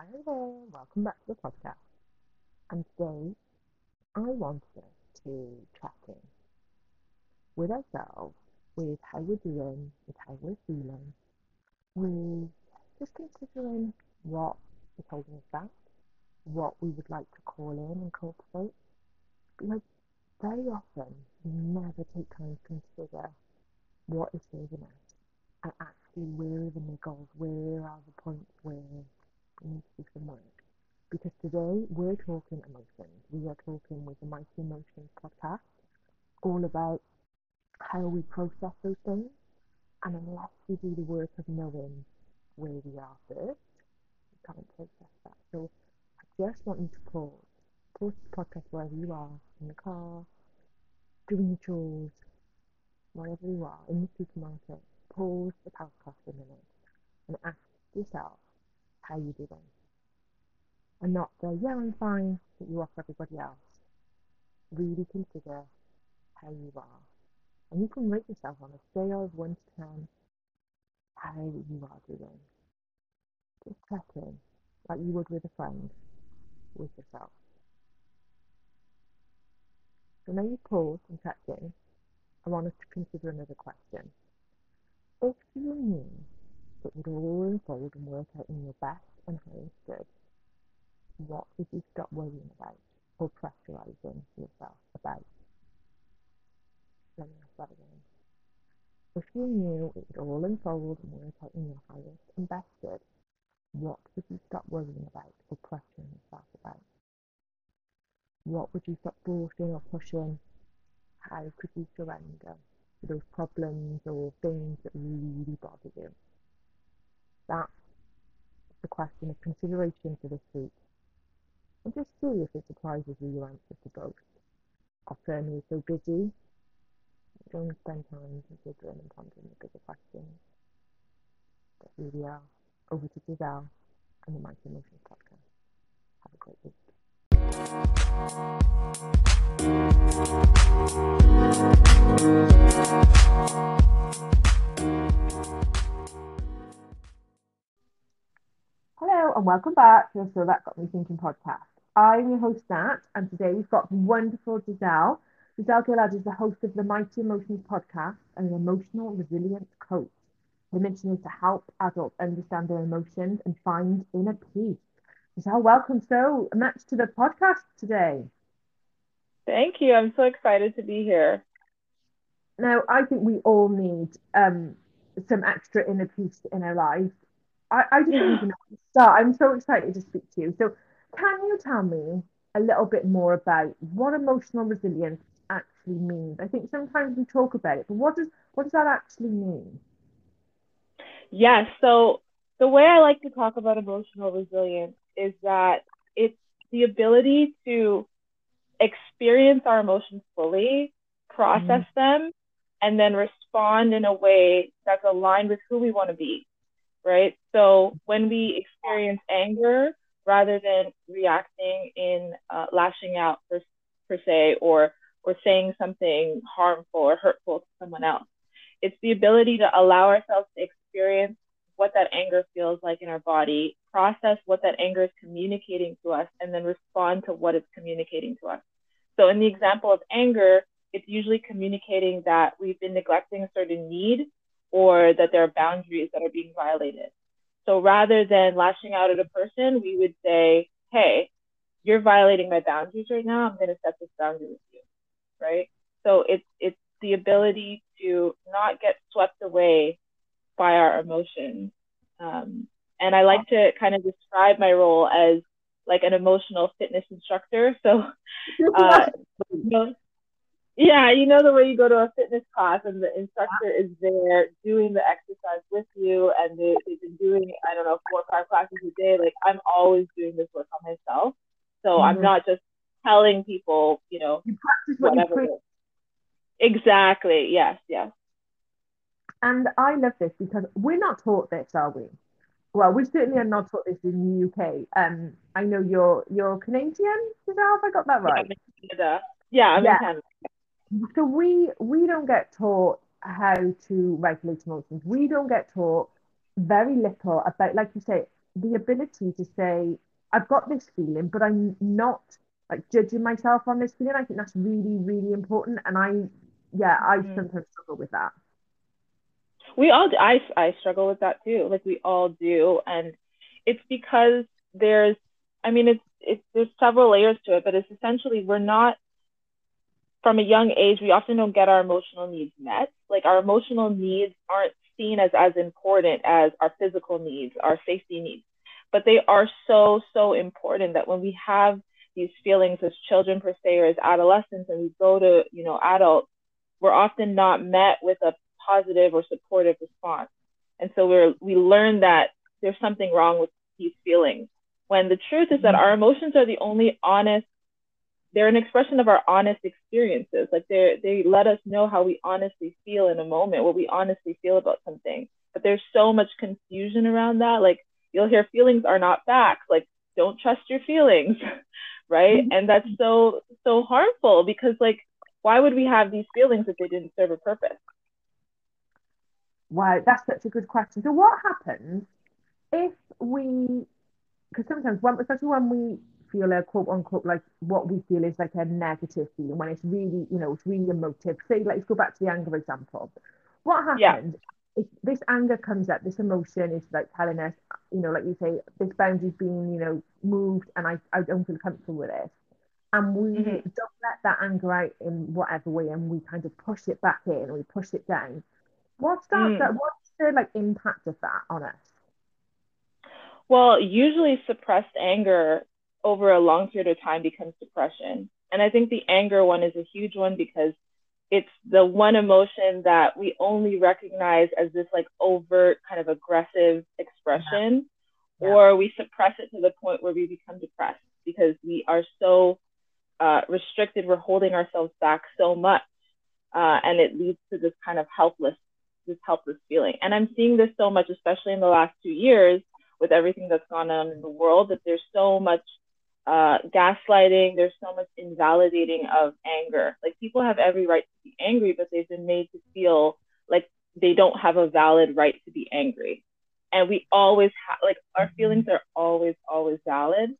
Hi there, welcome back to the podcast. And today I wanted us to check in with ourselves, with how we're doing, with how we're feeling, with just considering what is holding us back, what we would like to call in and cultivate. Because very often we never take time to consider what is serving us and actually where are the niggles, where are the points where to do some. Because today we're talking emotions. We are talking with the Mighty Emotions podcast all about how we process those things. And unless we do the work of knowing where we are first, we can't process that. So I just want you to pause. Pause the podcast wherever you are, in the car, doing your chores, wherever you are, in the supermarket. Pause the podcast for a minute and ask yourself how you do doing. And not the, yeah, I'm fine, that you offer everybody else. Really consider how you are. And you can rate yourself on a scale of 1 to 10 how you are doing. Just check in, like you would with a friend, with yourself. So now you've paused and checked in, I want us to consider another question. If you knew it would all unfold and work out in your best and highest good, what would you stop worrying about or pressurizing yourself about? Let me ask that again. If you knew it would all unfold and work out in your highest and best good, what would you stop worrying about or pressuring yourself about? What would you stop forcing or pushing? How could you surrender to those problems or things that really bother you? That's the question of consideration for this week. And just see if it surprises you your answer to both. Often we're so busy, don't spend time considering and pondering the bigger questions. But here we are, over to Giselle and the Mighty Emotions podcast. Have a great week. And welcome back to the So That Got Me Thinking podcast. I'm your host Nat, and today we've got wonderful Giselle. Giselle Gillard is the host of the Mighty Emotions podcast and an emotional resilience coach. Her mission is to help adults understand their emotions and find inner peace. Giselle, welcome so much to the podcast today. Thank you. I'm so excited to be here. Now, I think we all need um, some extra inner peace in our lives. I, I don't even know where to start. I'm so excited to speak to you. So, can you tell me a little bit more about what emotional resilience actually means? I think sometimes we talk about it, but what does what does that actually mean? Yes. So, the way I like to talk about emotional resilience is that it's the ability to experience our emotions fully, process mm-hmm. them, and then respond in a way that's aligned with who we want to be, right? So when we experience anger, rather than reacting in uh, lashing out per, per se or or saying something harmful or hurtful to someone else, it's the ability to allow ourselves to experience what that anger feels like in our body, process what that anger is communicating to us, and then respond to what it's communicating to us. So in the example of anger, it's usually communicating that we've been neglecting a certain need or that there are boundaries that are being violated. So rather than lashing out at a person, we would say, hey, you're violating my boundaries right now. I'm going to set this boundary with you, right? So it's it's the ability to not get swept away by our emotions. Um, and I like to kind of describe my role as like an emotional fitness instructor. So, uh, you know, yeah, you know the way you go to a fitness class and the instructor is there doing the exercise with you, and they, they've been doing I don't know four or five classes a day. Like I'm always doing this work on myself, so mm-hmm. I'm not just telling people, you know, you practice what whatever. You exactly. Yes. Yes. And I love this because we're not taught this, are we? Well, we certainly are not taught this in the UK. Um, I know you're you're Canadian. Have I got that right? Yeah, I'm in Canada. Yeah, I'm Yeah. in Canada. So we we don't get taught how to regulate emotions. We don't get taught very little about, like you say, the ability to say, I've got this feeling, but I'm not like judging myself on this feeling. I think that's really, really important. And I, yeah, I Mhm. sometimes struggle with that. We all, I, I struggle with that too. Like we all do. And it's because there's, I mean, it's, it's, there's several layers to it, but it's essentially we're not, from a young age, we often don't get our emotional needs met. Like our emotional needs aren't seen as as important as our physical needs, our safety needs. But they are so, so important that when we have these feelings as children per se or as adolescents and we go to, you know, adults, we're often not met with a positive or supportive response. And so we're we learn that there's something wrong with these feelings. When the truth is that mm-hmm. our emotions are the only honest they're an expression of our honest experiences. Like they they let us know how we honestly feel in a moment, what we honestly feel about something. But there's so much confusion around that. Like you'll hear feelings are not facts. Like don't trust your feelings, right? Mm-hmm. And that's so so harmful because like why would we have these feelings if they didn't serve a purpose? Wow, that's such a good question. So what happens if we, because sometimes when, especially when we feel a quote unquote like what we feel is like a negative feeling when it's really, you know, it's really emotive. Say, let's go back to the anger example. What Yeah. happens if this anger comes up, this emotion is like telling us, you know, like you say, this boundary's being, you know, moved and I, I don't feel comfortable with it. And we Mhm. don't let that anger out in whatever way and we kind of push it back in we push it down. What's that, Mm. that what's the like impact of that on us? Well, usually suppressed anger over a long period of time becomes depression. And I think the anger one is a huge one because it's the one emotion that we only recognize as this like overt kind of aggressive expression, Yeah. or we suppress it to the point where we become depressed because we are so uh, restricted. We're holding ourselves back so much, uh, and it leads to this kind of helpless, this helpless feeling. And I'm seeing this so much, especially in the last two years, with everything that's gone on in the world. That there's so much uh, gaslighting. There's so much invalidating of anger. Like people have every right to be angry, but they've been made to feel like they don't have a valid right to be angry. And we always have, like, our feelings are always, always valid.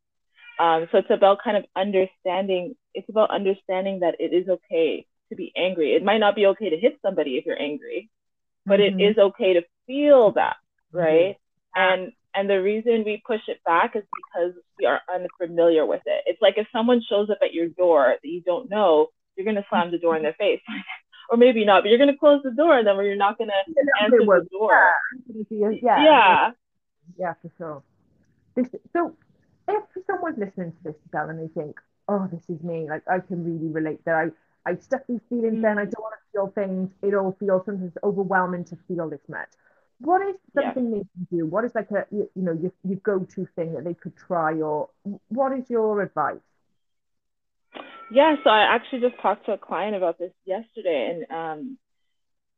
Um, so it's about kind of understanding. It's about understanding that it is okay to be angry. It might not be okay to hit somebody if you're angry, but it Mhm. is okay to feel that, Mm-hmm. right? And and the reason we push it back is because we are unfamiliar with it. It's like if someone shows up at your door that you don't know, you're gonna slam the door in their face, or maybe not, but you're gonna close the door, and then you're not gonna answer the door. Yeah, yeah, Yeah. yeah, for sure. This, so, if someone's listening to this, Belle, and they think, "Oh, this is me," like I can really relate there. I, I stuff these feelings mm. in. I don't want to feel things. It all feels sometimes overwhelming to feel this much. What is Yeah. something they can do? What is like a you, you know your, your go-to thing that they could try, or what is your advice? Yeah, so I actually just talked to a client about this yesterday, and um,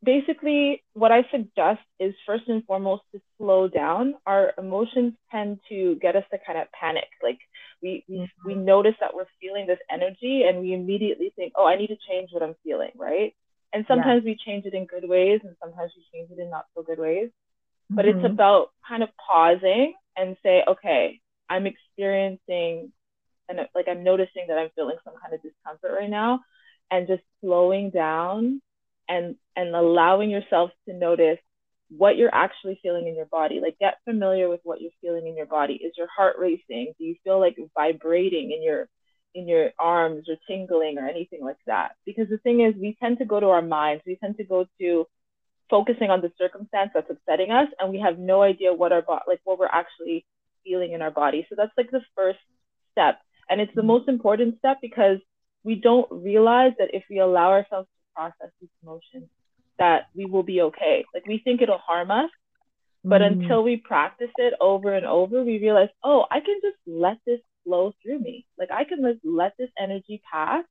basically, what I suggest is first and foremost to slow down. Our emotions tend to get us to kind of panic. Like we we, we notice that we're feeling this energy, and we immediately think, "Oh, I need to change what I'm feeling," right? And sometimes we change it in good ways, and sometimes we change it in not so good ways. But it's Mhm. about kind of pausing and say, "Okay, I'm experiencing." and like I'm noticing that I'm feeling some kind of discomfort right now, and just slowing down and and allowing yourself to notice what you're actually feeling in your body. Like get familiar with what you're feeling in your body. Is your heart racing? Do you feel like vibrating in your in your arms or tingling or anything like that? Because the thing is, we tend to go to our minds. We tend to go to focusing on the circumstance that's upsetting us, and we have no idea what our bo- like what we're actually feeling in our body. So that's like the first step and it's the most important step because we don't realize that if we allow ourselves to process these emotions, that we will be okay. Like we think it'll harm us, but Mm. until we practice it over and over, we realize, oh, I can just let this flow through me. Like I can just let this energy pass.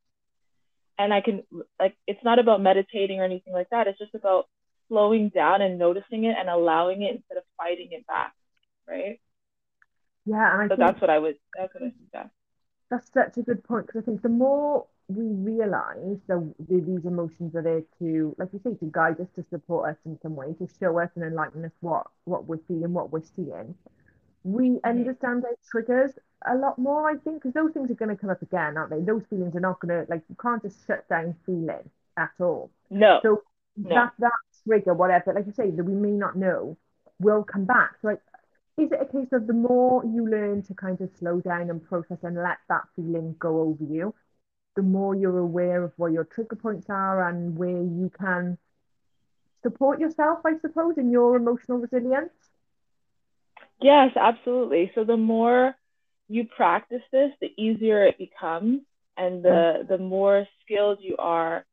And I can like it's not about meditating or anything like that. It's just about slowing down and noticing it and allowing it instead of fighting it back. Right. yeah, and I So that's what I would that's what I suggest. That's such a good point because I think the more we realize that these emotions are there to, like you say, to guide us, to support us in some way, to show us and enlighten us what what we're feeling, what we're seeing, we understand our triggers a lot more, I think, because those things are going to come up again, aren't they? Those feelings are not going to, like, you can't just shut down feeling at all. No. So No. that, that trigger, whatever, like you say, that we may not know, will come back. So, like, is it a case of the more you learn to kind of slow down and process and let that feeling go over you, the more you're aware of where your trigger points are and where you can support yourself, I suppose, in your emotional resilience? Yes, absolutely. So the more you practice this, the easier it becomes and the mm-hmm. the more skilled you are.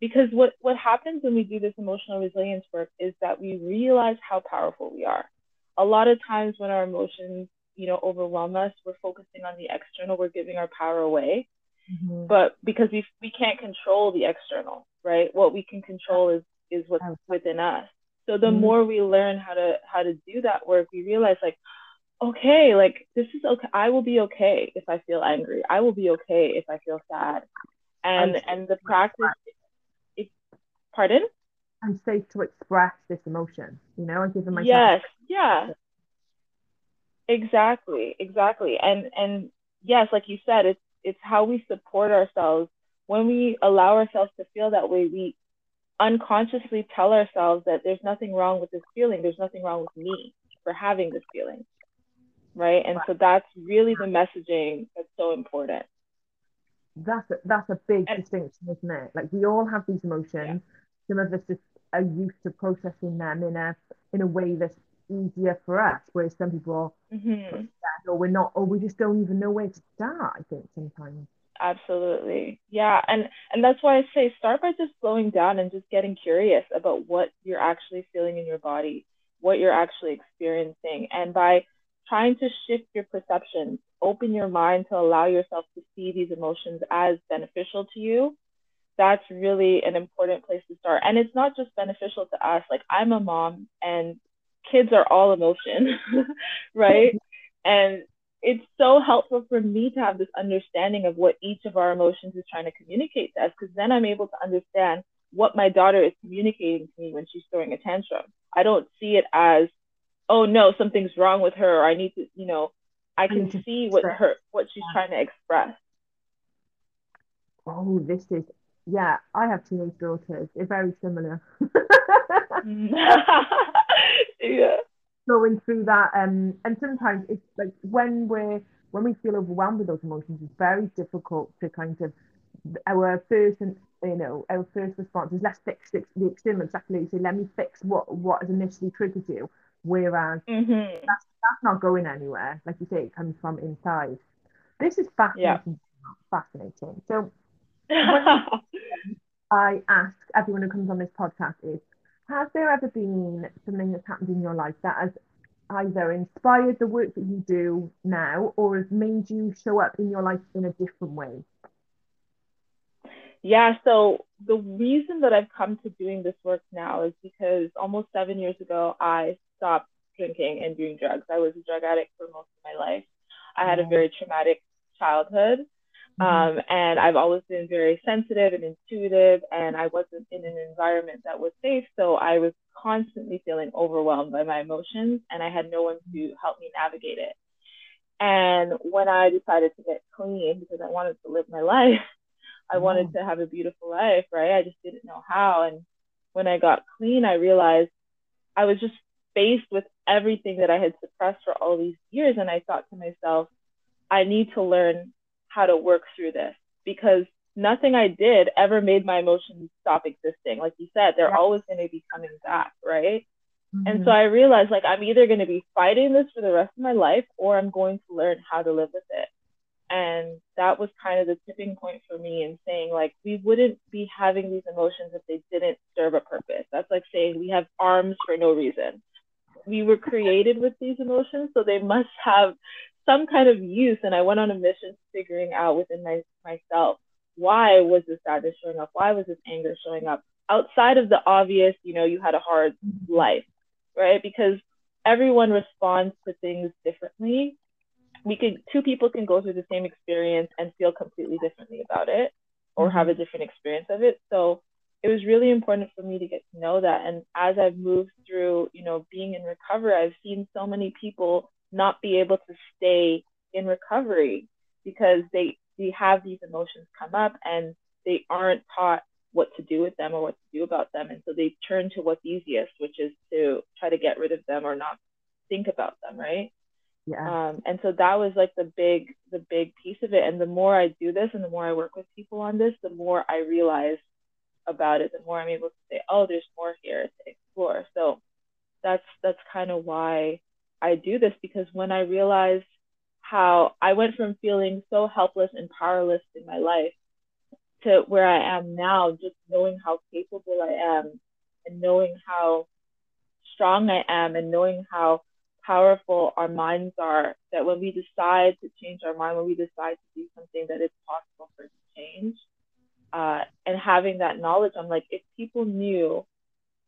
Because what what happens when we do this emotional resilience work is that we realize how powerful we are. A lot of times when our emotions, you know, overwhelm us, we're focusing on the external, we're giving our power away. Mm-hmm. But because we we can't control the external, right? What we can control is is what's within us. So the Mhm. more we learn how to how to do that work, we realize like, okay, like this is okay. I will be okay if I feel angry. I will be okay if I feel sad. And And- the practice, pardon? I'm safe to express this emotion. You know, I'm giving myself. Yes, yeah. Exactly, exactly. And and yes, like you said, it's it's how we support ourselves. When we allow ourselves to feel that way, we unconsciously tell ourselves that there's nothing wrong with this feeling. There's nothing wrong with me for having this feeling. Right? And so that's really the messaging that's so important. That's a, that's a big And- distinction, isn't it? Like we all have these emotions. Some of us just are used to processing them in a in a way that's easier for us, whereas some people hmm or we're not, or we just don't even know where to start. I think sometimes. Absolutely. Yeah. And and that's why I say start by just slowing down and just getting curious about what you're actually feeling in your body, what you're actually experiencing. And by trying to shift your perceptions, open your mind to allow yourself to see these emotions as beneficial to you. That's really an important place to start. And it's not just beneficial to us. Like I'm a mom and kids are all emotion, right? And it's so helpful for me to have this understanding of what each of our emotions is trying to communicate to us because then I'm able to understand what my daughter is communicating to me when she's throwing a tantrum. I don't see it as, oh no, something's wrong with her, or I need to, you know, I can see what her what she's trying to express. Oh, this is yeah. I have teenage daughters. They're very similar. yeah. Going through that, um, and sometimes it's like when we're when we feel overwhelmed with those emotions, it's very difficult to kind of our first and you know our first response is let's fix the, external exactly say let me fix what what has initially triggered you whereas hmm that's not going anywhere like you say it comes from inside this is fascinating fascinating so I ask everyone who comes on this podcast is has there ever been something that's happened in your life that has either inspired the work that you do now or has made you show up in your life in a different way Yeah, so the reason that I've come to doing this work now is because almost seven years ago, I stopped drinking and doing drugs. I was a drug addict for most of my life. I had a very traumatic childhood, um, and I've always been very sensitive and intuitive, and I wasn't in an environment that was safe, so I was constantly feeling overwhelmed by my emotions, and I had no one to help me navigate it. And when I decided to get clean because I wanted to live my life, I wanted to have a beautiful life, right? I just didn't know how. And when I got clean, I realized I was just faced with everything that I had suppressed for all these years. And I thought to myself, I need to learn how to work through this because nothing I did ever made my emotions stop existing. Like you said, they're Yeah. always going to be coming back, right? And Mhm. so I realized like I'm either going to be fighting this for the rest of my life or I'm going to learn how to live with it. And that was kind of the tipping point for me in saying like we wouldn't be having these emotions if they didn't serve a purpose. That's like saying we have arms for no reason. We were created with these emotions, so they must have some kind of use. And I went on a mission figuring out within my, myself why was this sadness showing up? Why was this anger showing up? Outside of the obvious, you know, you had a hard life, right? Because everyone responds to things differently. We could two people can go through the same experience and feel completely differently about it or mm-hmm. have a different experience of it. So it was really important for me to get to know that. And as I've moved through, you know, being in recovery, I've seen so many people not be able to stay in recovery because they they have these emotions come up and they aren't taught what to do with them or what to do about them. And so they turn to what's easiest which is to try to get rid of them or not think about them right? Yeah. um, and so that was like the big the big piece of it. And the more i do this and the more i work with people on this the more i realize about it the more i'm able to say oh there's more here to explore. So that's that's kind of why i do this because when i realized how i went from feeling so helpless and powerless in my life to where i am now just knowing how capable i am and knowing how strong i am and knowing how powerful our minds are that when we decide to change our mind when we decide to do something that it's possible for it to change uh, and having that knowledge, I'm like, if people knew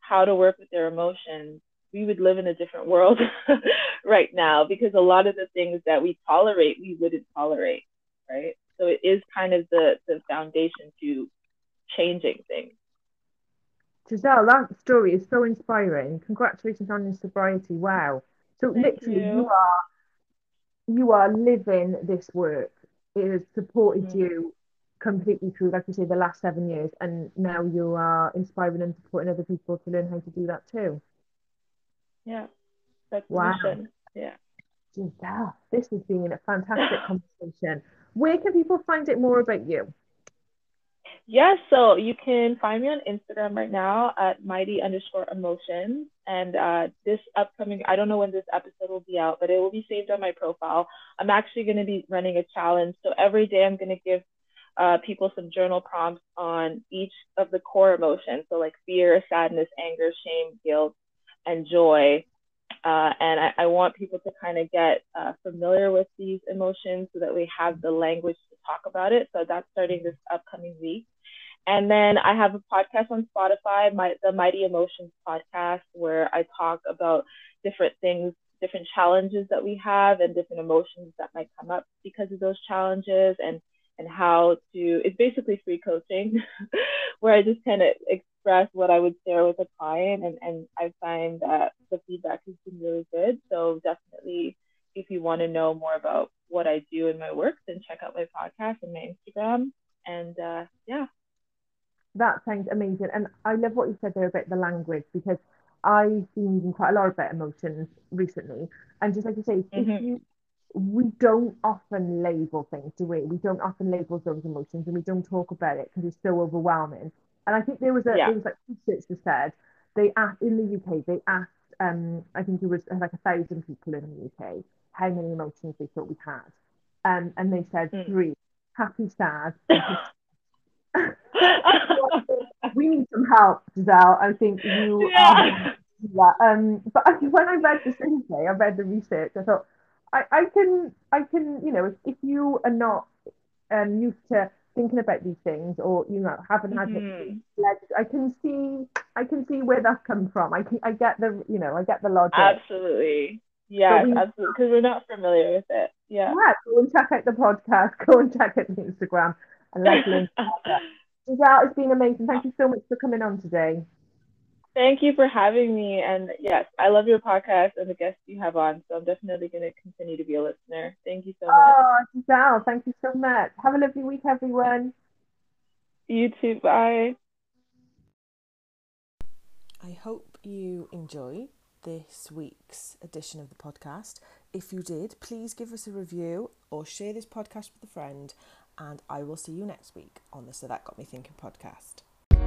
how to work with their emotions, we would live in a different world right now because a lot of the things that we tolerate, we wouldn't tolerate, right? So it is kind of the, the foundation to changing things. Giselle, that story is so inspiring. Congratulations on your sobriety. Wow. So Thank literally you. you are you are living this work. It has supported Mhm. you completely through, like you say, the last seven years, and now you are inspiring and supporting other people to learn how to do that too. Yeah, that's Wow. mission. Yeah. Giselle, this has been a fantastic conversation. Where can people find out more about you? Yeah, so you can find me on Instagram right now at mighty underscore emotions. And uh, this upcoming, I don't know when this episode will be out, but it will be saved on my profile. I'm actually going to be running a challenge. So every day I'm going to give uh, people some journal prompts on each of the core emotions. So, like fear, sadness, anger, shame, guilt, and joy. Uh, and I, I, want people to kind of get uh, familiar with these emotions so that we have the language to talk about it. So that's starting this upcoming week. And then I have a podcast on Spotify, my, the Mighty Emotions podcast, where I talk about different things, different challenges that we have, and different emotions that might come up because of those challenges, and and how to. It's basically free coaching, where I just kind of express what I would share with a client, and and I find that the feedback has been really good. So definitely, if you want to know more about what I do in my work, then check out my podcast and my Instagram. And uh, yeah. That sounds amazing. And I love what you said there about the language because I've been using quite a lot about emotions recently. And just like you say, if Mhm. you we don't often label things, do we? We don't often label those emotions and we don't talk about it because it's so overwhelming. And I think there was a Yeah. there was like research that said they asked in the UK, they asked um I think it was like a thousand people in the UK how many emotions they thought we had. Um and they said Mm. three, happy, sad, we need some help, Giselle. I think you Yeah. are. Um, but when I read the survey, I read the research. I thought, I, I can, I can, you know, if, if you are not um, used to thinking about these things, or you know, haven't had it, Mhm. I can see, I can see where that's come from. I can, I get the, you know, I get the logic. Absolutely. Yeah, we- absolutely. Because we're not familiar with it. Yeah. Yeah, go and check out the podcast. Go and check out the Instagram, and let's learn. Giselle, it's been amazing. Thank you so much for coming on today. Thank you for having me. And yes, I love your podcast and the guests you have on. So I'm definitely going to continue to be a listener. Thank you so much. Oh, Giselle, thank you so much. Have a lovely week, everyone. You too. Bye. I hope you enjoyed this week's edition of the podcast. If you did, please give us a review or share this podcast with a friend, and I will see you next week on the So That Got Me Thinking podcast.